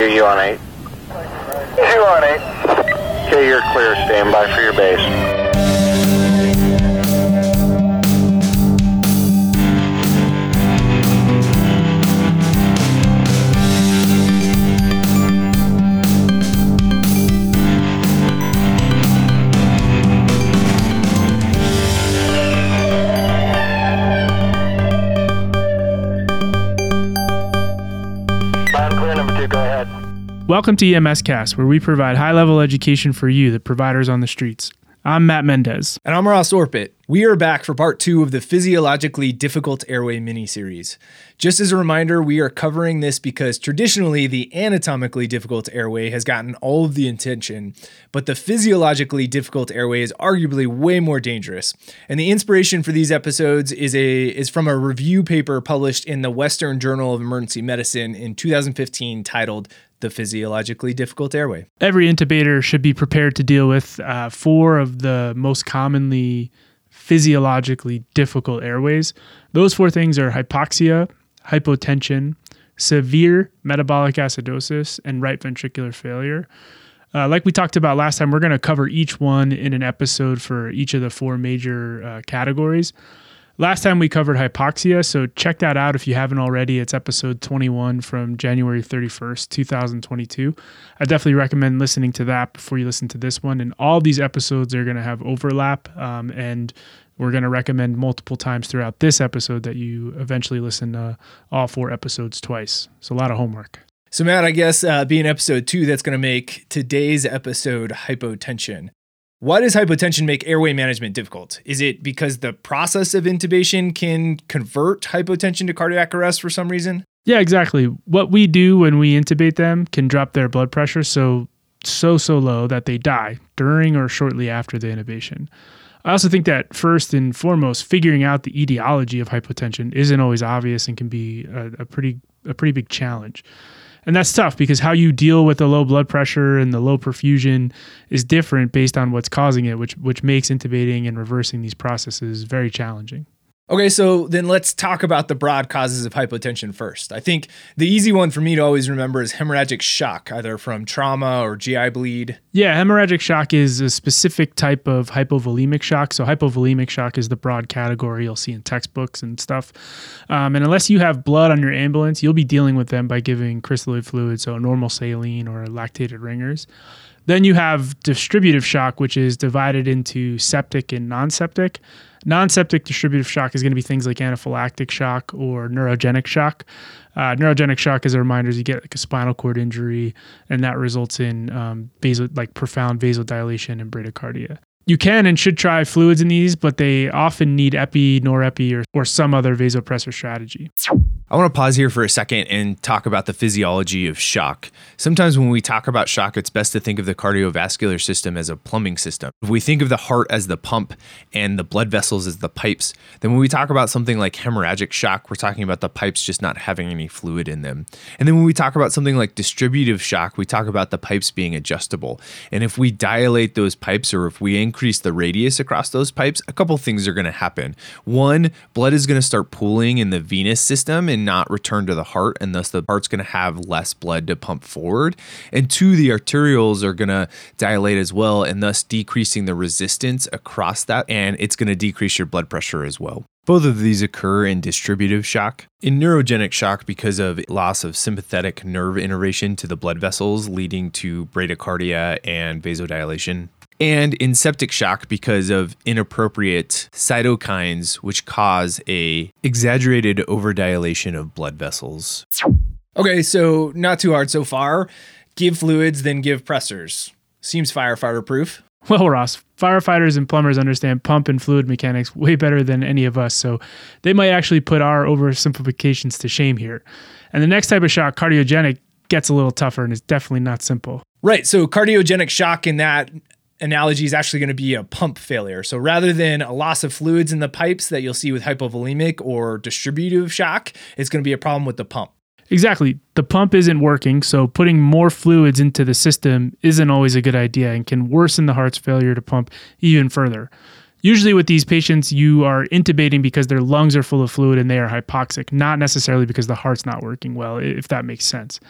You on 8? You on 8? Okay, you're clear. Stand by for your base. Welcome to EMS Cast, where we provide high level education for you, the providers on the streets. I'm Matt Mendez. And I'm Ross Orpit. We are back for part two of the physiologically difficult airway mini-series. Just as a reminder, we are covering this because traditionally the anatomically difficult airway has gotten all of the attention, but the physiologically difficult airway is arguably way more dangerous. And the inspiration for these episodes is a is from a review paper published in the Western Journal of Emergency Medicine in 2015 titled The Physiologically Difficult Airway. Every intubator should be prepared to deal with uh, four of the most commonly physiologically difficult airways. Those four things are hypoxia, hypotension, severe metabolic acidosis, and right ventricular failure. Uh, like we talked about last time, we're going to cover each one in an episode for each of the four major uh, categories. Last time we covered hypoxia, so check that out if you haven't already. It's episode 21 from January 31st, 2022. I definitely recommend listening to that before you listen to this one. And all these episodes are going to have overlap, um, and we're going to recommend multiple times throughout this episode that you eventually listen to all four episodes twice. So a lot of homework. So, Matt, I guess uh, being episode two, that's going to make today's episode hypotension. Why does hypotension make airway management difficult? Is it because the process of intubation can convert hypotension to cardiac arrest for some reason? Yeah, exactly. What we do when we intubate them can drop their blood pressure so so so low that they die during or shortly after the intubation. I also think that first and foremost, figuring out the etiology of hypotension isn't always obvious and can be a, a pretty a pretty big challenge. And that's tough because how you deal with the low blood pressure and the low perfusion is different based on what's causing it, which which makes intubating and reversing these processes very challenging. Okay, so then let's talk about the broad causes of hypotension first. I think the easy one for me to always remember is hemorrhagic shock, either from trauma or GI bleed. Yeah, hemorrhagic shock is a specific type of hypovolemic shock. So, hypovolemic shock is the broad category you'll see in textbooks and stuff. Um, and unless you have blood on your ambulance, you'll be dealing with them by giving crystalloid fluid, so normal saline or lactated ringers. Then you have distributive shock, which is divided into septic and non septic. Non septic distributive shock is going to be things like anaphylactic shock or neurogenic shock. Uh, neurogenic shock, as a reminder, is you get like a spinal cord injury, and that results in um, like profound vasodilation and bradycardia. You can and should try fluids in these, but they often need epi, norepi, or, or some other vasopressor strategy. I want to pause here for a second and talk about the physiology of shock. Sometimes when we talk about shock, it's best to think of the cardiovascular system as a plumbing system. If we think of the heart as the pump and the blood vessels as the pipes, then when we talk about something like hemorrhagic shock, we're talking about the pipes just not having any fluid in them. And then when we talk about something like distributive shock, we talk about the pipes being adjustable. And if we dilate those pipes or if we increase the radius across those pipes, a couple things are going to happen. One, blood is going to start pooling in the venous system and not return to the heart, and thus the heart's going to have less blood to pump forward. And two, the arterioles are going to dilate as well, and thus decreasing the resistance across that, and it's going to decrease your blood pressure as well. Both of these occur in distributive shock. In neurogenic shock, because of loss of sympathetic nerve innervation to the blood vessels, leading to bradycardia and vasodilation. And in septic shock, because of inappropriate cytokines, which cause a exaggerated overdilation of blood vessels. Okay, so not too hard so far. Give fluids, then give pressors. Seems firefighter proof. Well, Ross, firefighters and plumbers understand pump and fluid mechanics way better than any of us, so they might actually put our oversimplifications to shame here. And the next type of shock, cardiogenic, gets a little tougher and is definitely not simple. Right. So cardiogenic shock in that analogy is actually going to be a pump failure. So rather than a loss of fluids in the pipes that you'll see with hypovolemic or distributive shock, it's going to be a problem with the pump. Exactly. The pump isn't working, so putting more fluids into the system isn't always a good idea and can worsen the heart's failure to pump even further. Usually, with these patients, you are intubating because their lungs are full of fluid and they are hypoxic, not necessarily because the heart's not working well, if that makes sense.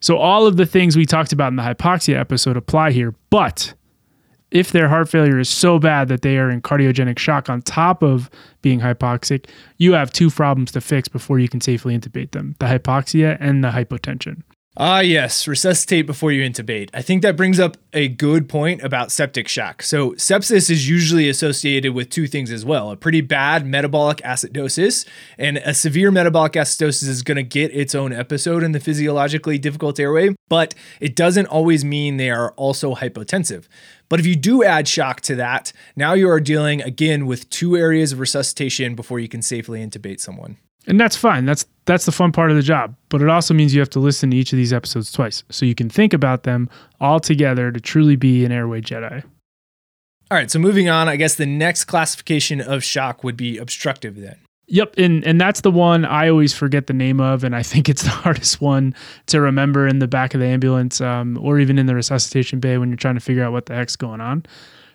So all of the things we talked about in the hypoxia episode apply here, but if their heart failure is so bad that they are in cardiogenic shock on top of being hypoxic, you have two problems to fix before you can safely intubate them the hypoxia and the hypotension. Ah, yes, resuscitate before you intubate. I think that brings up a good point about septic shock. So, sepsis is usually associated with two things as well a pretty bad metabolic acidosis, and a severe metabolic acidosis is going to get its own episode in the physiologically difficult airway, but it doesn't always mean they are also hypotensive. But if you do add shock to that, now you are dealing again with two areas of resuscitation before you can safely intubate someone. And that's fine. That's that's the fun part of the job. But it also means you have to listen to each of these episodes twice so you can think about them all together to truly be an airway Jedi. All right, so moving on, I guess the next classification of shock would be obstructive then. Yep, and and that's the one I always forget the name of, and I think it's the hardest one to remember in the back of the ambulance, um, or even in the resuscitation bay when you're trying to figure out what the heck's going on.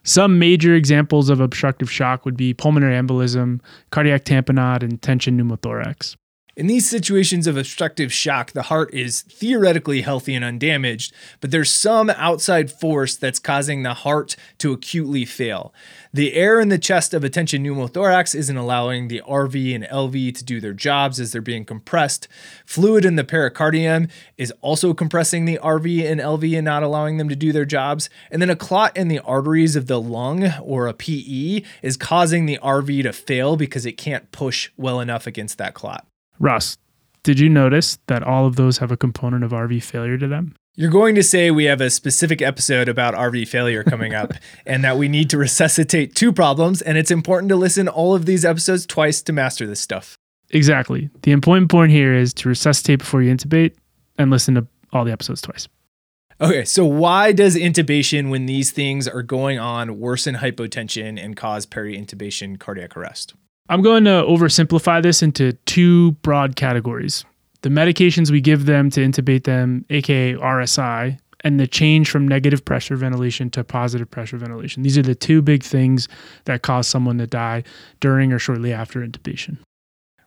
Some major examples of obstructive shock would be pulmonary embolism, cardiac tamponade, and tension pneumothorax. In these situations of obstructive shock, the heart is theoretically healthy and undamaged, but there's some outside force that's causing the heart to acutely fail. The air in the chest of a tension pneumothorax isn't allowing the RV and LV to do their jobs as they're being compressed. Fluid in the pericardium is also compressing the RV and LV and not allowing them to do their jobs. And then a clot in the arteries of the lung or a PE is causing the RV to fail because it can't push well enough against that clot. Ross, did you notice that all of those have a component of RV failure to them? You're going to say we have a specific episode about RV failure coming up and that we need to resuscitate two problems, and it's important to listen all of these episodes twice to master this stuff. Exactly. The important point here is to resuscitate before you intubate and listen to all the episodes twice. Okay, so why does intubation, when these things are going on, worsen hypotension and cause peri-intubation cardiac arrest? I'm going to oversimplify this into two broad categories the medications we give them to intubate them, aka RSI, and the change from negative pressure ventilation to positive pressure ventilation. These are the two big things that cause someone to die during or shortly after intubation.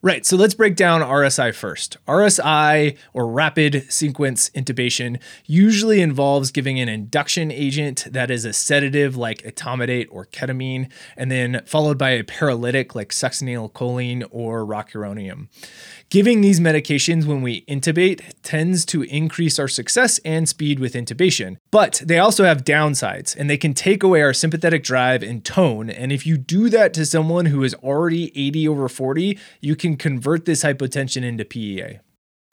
Right, so let's break down RSI first. RSI, or rapid sequence intubation, usually involves giving an induction agent that is a sedative like etomidate or ketamine, and then followed by a paralytic like succinylcholine or rocuronium. Giving these medications when we intubate tends to increase our success and speed with intubation, but they also have downsides and they can take away our sympathetic drive and tone. And if you do that to someone who is already 80 over 40, you can convert this hypotension into PEA.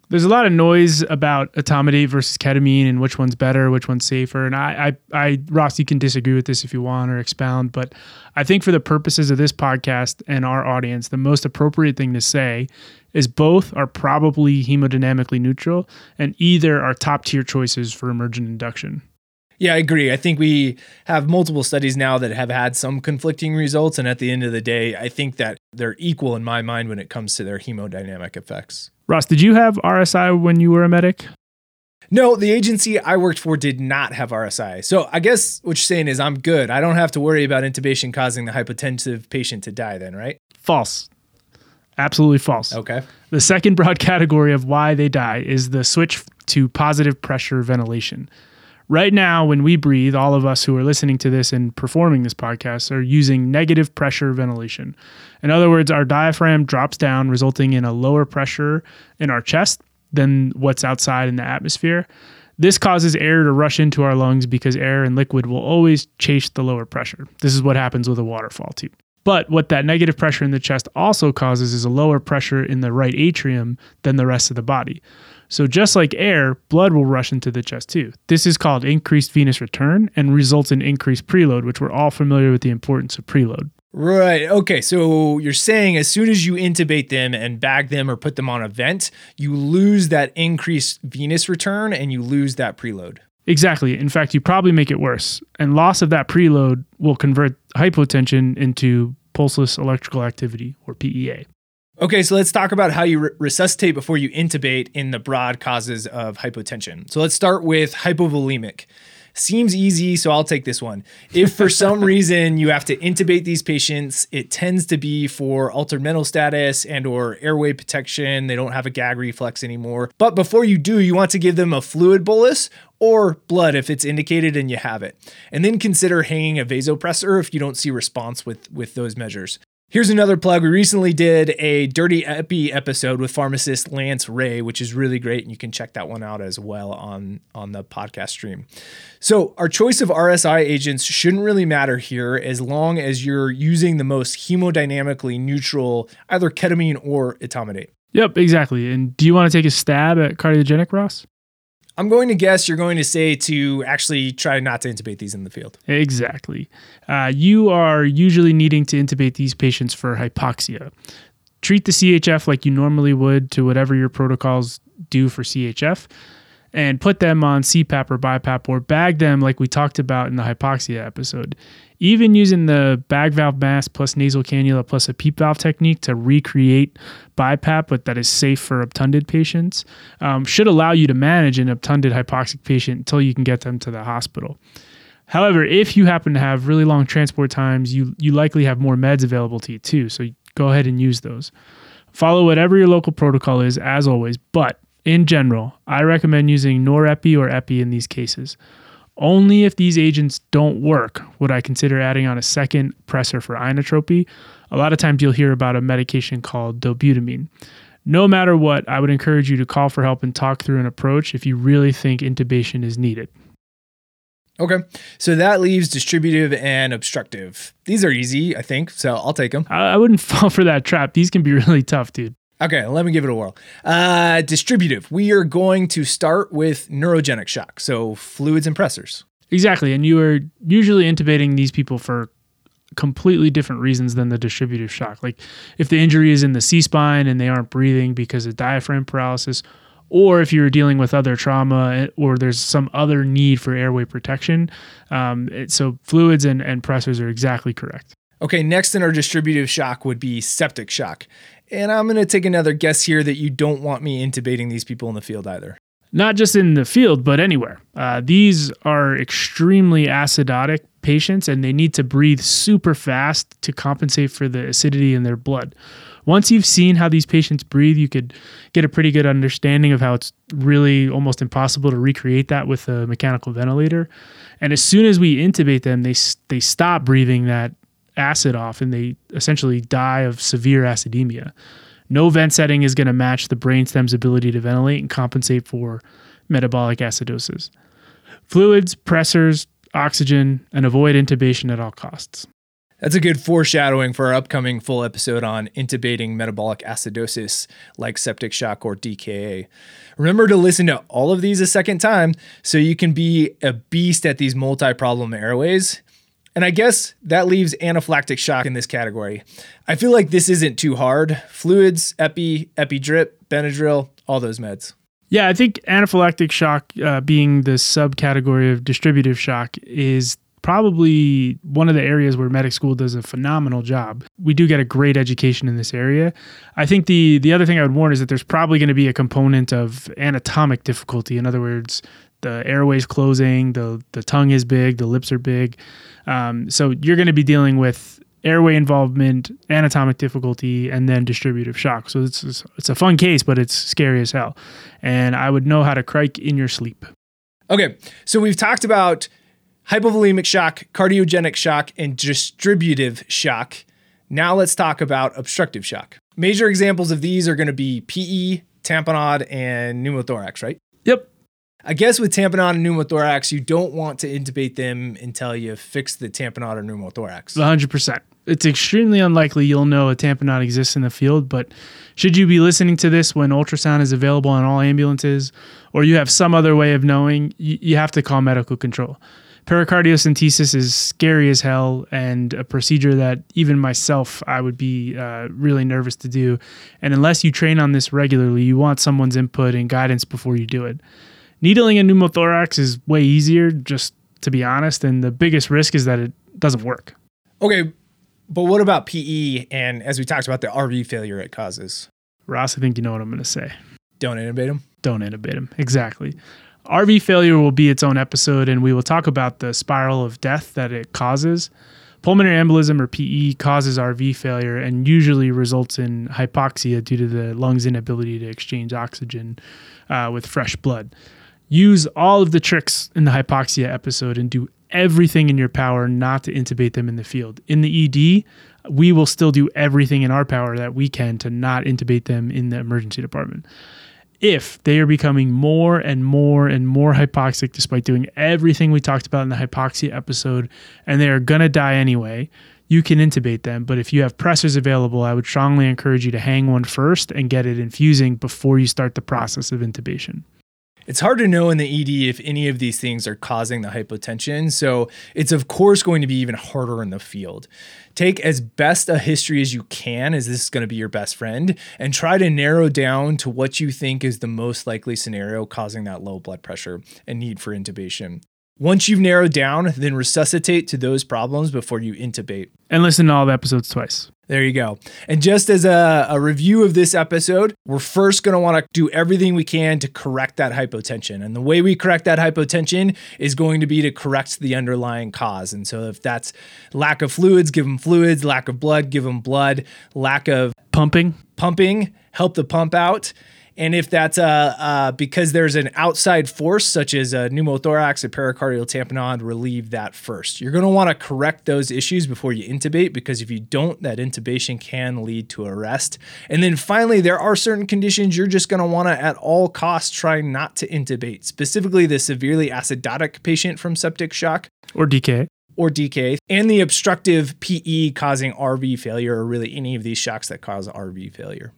There's a lot of noise about etomidate versus ketamine and which one's better, which one's safer. And I, I, I, Ross, you can disagree with this if you want or expound, but I think for the purposes of this podcast and our audience, the most appropriate thing to say is both are probably hemodynamically neutral and either are top tier choices for emergent induction. Yeah, I agree. I think we have multiple studies now that have had some conflicting results. And at the end of the day, I think that they're equal in my mind when it comes to their hemodynamic effects. Ross, did you have RSI when you were a medic? No, the agency I worked for did not have RSI. So I guess what you're saying is I'm good. I don't have to worry about intubation causing the hypotensive patient to die, then, right? False. Absolutely false. Okay. The second broad category of why they die is the switch to positive pressure ventilation. Right now, when we breathe, all of us who are listening to this and performing this podcast are using negative pressure ventilation. In other words, our diaphragm drops down, resulting in a lower pressure in our chest than what's outside in the atmosphere. This causes air to rush into our lungs because air and liquid will always chase the lower pressure. This is what happens with a waterfall, too. But what that negative pressure in the chest also causes is a lower pressure in the right atrium than the rest of the body. So, just like air, blood will rush into the chest too. This is called increased venous return and results in increased preload, which we're all familiar with the importance of preload. Right. Okay. So you're saying as soon as you intubate them and bag them or put them on a vent, you lose that increased venous return and you lose that preload. Exactly. In fact, you probably make it worse. And loss of that preload will convert hypotension into pulseless electrical activity or PEA. Okay, so let's talk about how you re- resuscitate before you intubate in the broad causes of hypotension. So let's start with hypovolemic. Seems easy, so I'll take this one. If for some reason you have to intubate these patients, it tends to be for altered mental status and or airway protection. They don't have a gag reflex anymore. But before you do, you want to give them a fluid bolus or blood if it's indicated and you have it. And then consider hanging a vasopressor if you don't see response with with those measures. Here's another plug. We recently did a Dirty Epi episode with pharmacist Lance Ray, which is really great, and you can check that one out as well on, on the podcast stream. So, our choice of RSI agents shouldn't really matter here as long as you're using the most hemodynamically neutral, either ketamine or etomidate. Yep, exactly. And do you want to take a stab at cardiogenic, Ross? I'm going to guess you're going to say to actually try not to intubate these in the field. Exactly. Uh, you are usually needing to intubate these patients for hypoxia. Treat the CHF like you normally would to whatever your protocols do for CHF and put them on CPAP or BiPAP or bag them like we talked about in the hypoxia episode. Even using the bag valve mask plus nasal cannula plus a PEEP valve technique to recreate BiPAP, but that is safe for obtunded patients, um, should allow you to manage an obtunded hypoxic patient until you can get them to the hospital. However, if you happen to have really long transport times, you you likely have more meds available to you too. So go ahead and use those. Follow whatever your local protocol is, as always. But in general, I recommend using norepi or epi in these cases. Only if these agents don't work would I consider adding on a second pressor for inotropy. A lot of times you'll hear about a medication called dobutamine. No matter what, I would encourage you to call for help and talk through an approach if you really think intubation is needed. Okay, so that leaves distributive and obstructive. These are easy, I think, so I'll take them. I, I wouldn't fall for that trap. These can be really tough, dude. Okay, let me give it a whirl. Uh, distributive. We are going to start with neurogenic shock, so fluids and pressors. Exactly. And you are usually intubating these people for completely different reasons than the distributive shock. Like if the injury is in the C spine and they aren't breathing because of diaphragm paralysis, or if you're dealing with other trauma eh, or there's some other need for airway protection. Um, it, so fluids and, and pressors are exactly correct. Okay, next in our distributive shock would be septic shock. And I'm going to take another guess here that you don't want me intubating these people in the field either. Not just in the field, but anywhere. Uh, these are extremely acidotic patients and they need to breathe super fast to compensate for the acidity in their blood. Once you've seen how these patients breathe, you could get a pretty good understanding of how it's really almost impossible to recreate that with a mechanical ventilator. And as soon as we intubate them, they they stop breathing that acid off and they essentially die of severe acidemia. No vent setting is going to match the brainstem's ability to ventilate and compensate for metabolic acidosis. Fluids, pressors, oxygen, and avoid intubation at all costs. That's a good foreshadowing for our upcoming full episode on intubating metabolic acidosis like septic shock or DKA. Remember to listen to all of these a second time so you can be a beast at these multi problem airways. And I guess that leaves anaphylactic shock in this category. I feel like this isn't too hard. Fluids, epi, epi drip, Benadryl, all those meds. Yeah, I think anaphylactic shock, uh, being the subcategory of distributive shock, is probably one of the areas where medic school does a phenomenal job. We do get a great education in this area. I think the the other thing I would warn is that there's probably going to be a component of anatomic difficulty. In other words, the airways closing, the the tongue is big, the lips are big. Um, so you're going to be dealing with airway involvement, anatomic difficulty, and then distributive shock. So it's it's a fun case, but it's scary as hell. And I would know how to cric in your sleep. Okay, so we've talked about hypovolemic shock, cardiogenic shock, and distributive shock. Now let's talk about obstructive shock. Major examples of these are going to be PE, tamponade, and pneumothorax, right? I guess with tamponade and pneumothorax, you don't want to intubate them until you fix the tamponade or pneumothorax. 100%. It's extremely unlikely you'll know a tamponade exists in the field, but should you be listening to this when ultrasound is available on all ambulances, or you have some other way of knowing, you, you have to call medical control. Pericardiocentesis is scary as hell and a procedure that even myself I would be uh, really nervous to do. And unless you train on this regularly, you want someone's input and guidance before you do it. Needling a pneumothorax is way easier, just to be honest, and the biggest risk is that it doesn't work. Okay, but what about PE and as we talked about the RV failure it causes? Ross, I think you know what I'm going to say. Don't intubate them. Don't intubate them. Exactly. RV failure will be its own episode, and we will talk about the spiral of death that it causes. Pulmonary embolism or PE causes RV failure and usually results in hypoxia due to the lungs' inability to exchange oxygen uh, with fresh blood. Use all of the tricks in the hypoxia episode and do everything in your power not to intubate them in the field. In the ED, we will still do everything in our power that we can to not intubate them in the emergency department if they are becoming more and more and more hypoxic despite doing everything we talked about in the hypoxia episode and they are going to die anyway, you can intubate them. But if you have pressors available, I would strongly encourage you to hang one first and get it infusing before you start the process of intubation. It's hard to know in the ED if any of these things are causing the hypotension, so it's of course going to be even harder in the field. Take as best a history as you can, as this is going to be your best friend, and try to narrow down to what you think is the most likely scenario causing that low blood pressure and need for intubation. Once you've narrowed down, then resuscitate to those problems before you intubate. And listen to all the episodes twice. There you go. And just as a, a review of this episode, we're first going to want to do everything we can to correct that hypotension. And the way we correct that hypotension is going to be to correct the underlying cause. And so if that's lack of fluids, give them fluids, lack of blood, give them blood, lack of Pumping, pumping, help the pump out. And if that's uh, uh, because there's an outside force, such as a pneumothorax, a pericardial tamponade, relieve that first. You're going to want to correct those issues before you intubate because if you don't, that intubation can lead to arrest. And then finally, there are certain conditions you're just going to want to, at all costs, try not to intubate, specifically the severely acidotic patient from septic shock or DK. or DK, and the obstructive PE causing RV failure, or really any of these shocks that cause RV failure.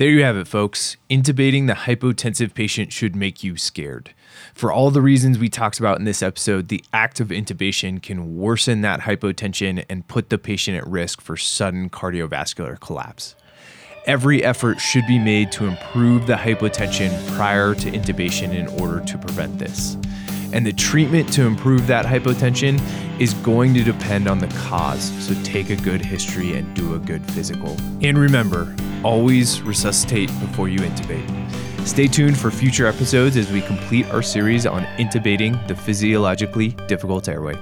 There you have it, folks. Intubating the hypotensive patient should make you scared. For all the reasons we talked about in this episode, the act of intubation can worsen that hypotension and put the patient at risk for sudden cardiovascular collapse. Every effort should be made to improve the hypotension prior to intubation in order to prevent this. And the treatment to improve that hypotension is going to depend on the cause, so take a good history and do a good physical. And remember, always resuscitate before you intubate. Stay tuned for future episodes as we complete our series on intubating the physiologically difficult airway.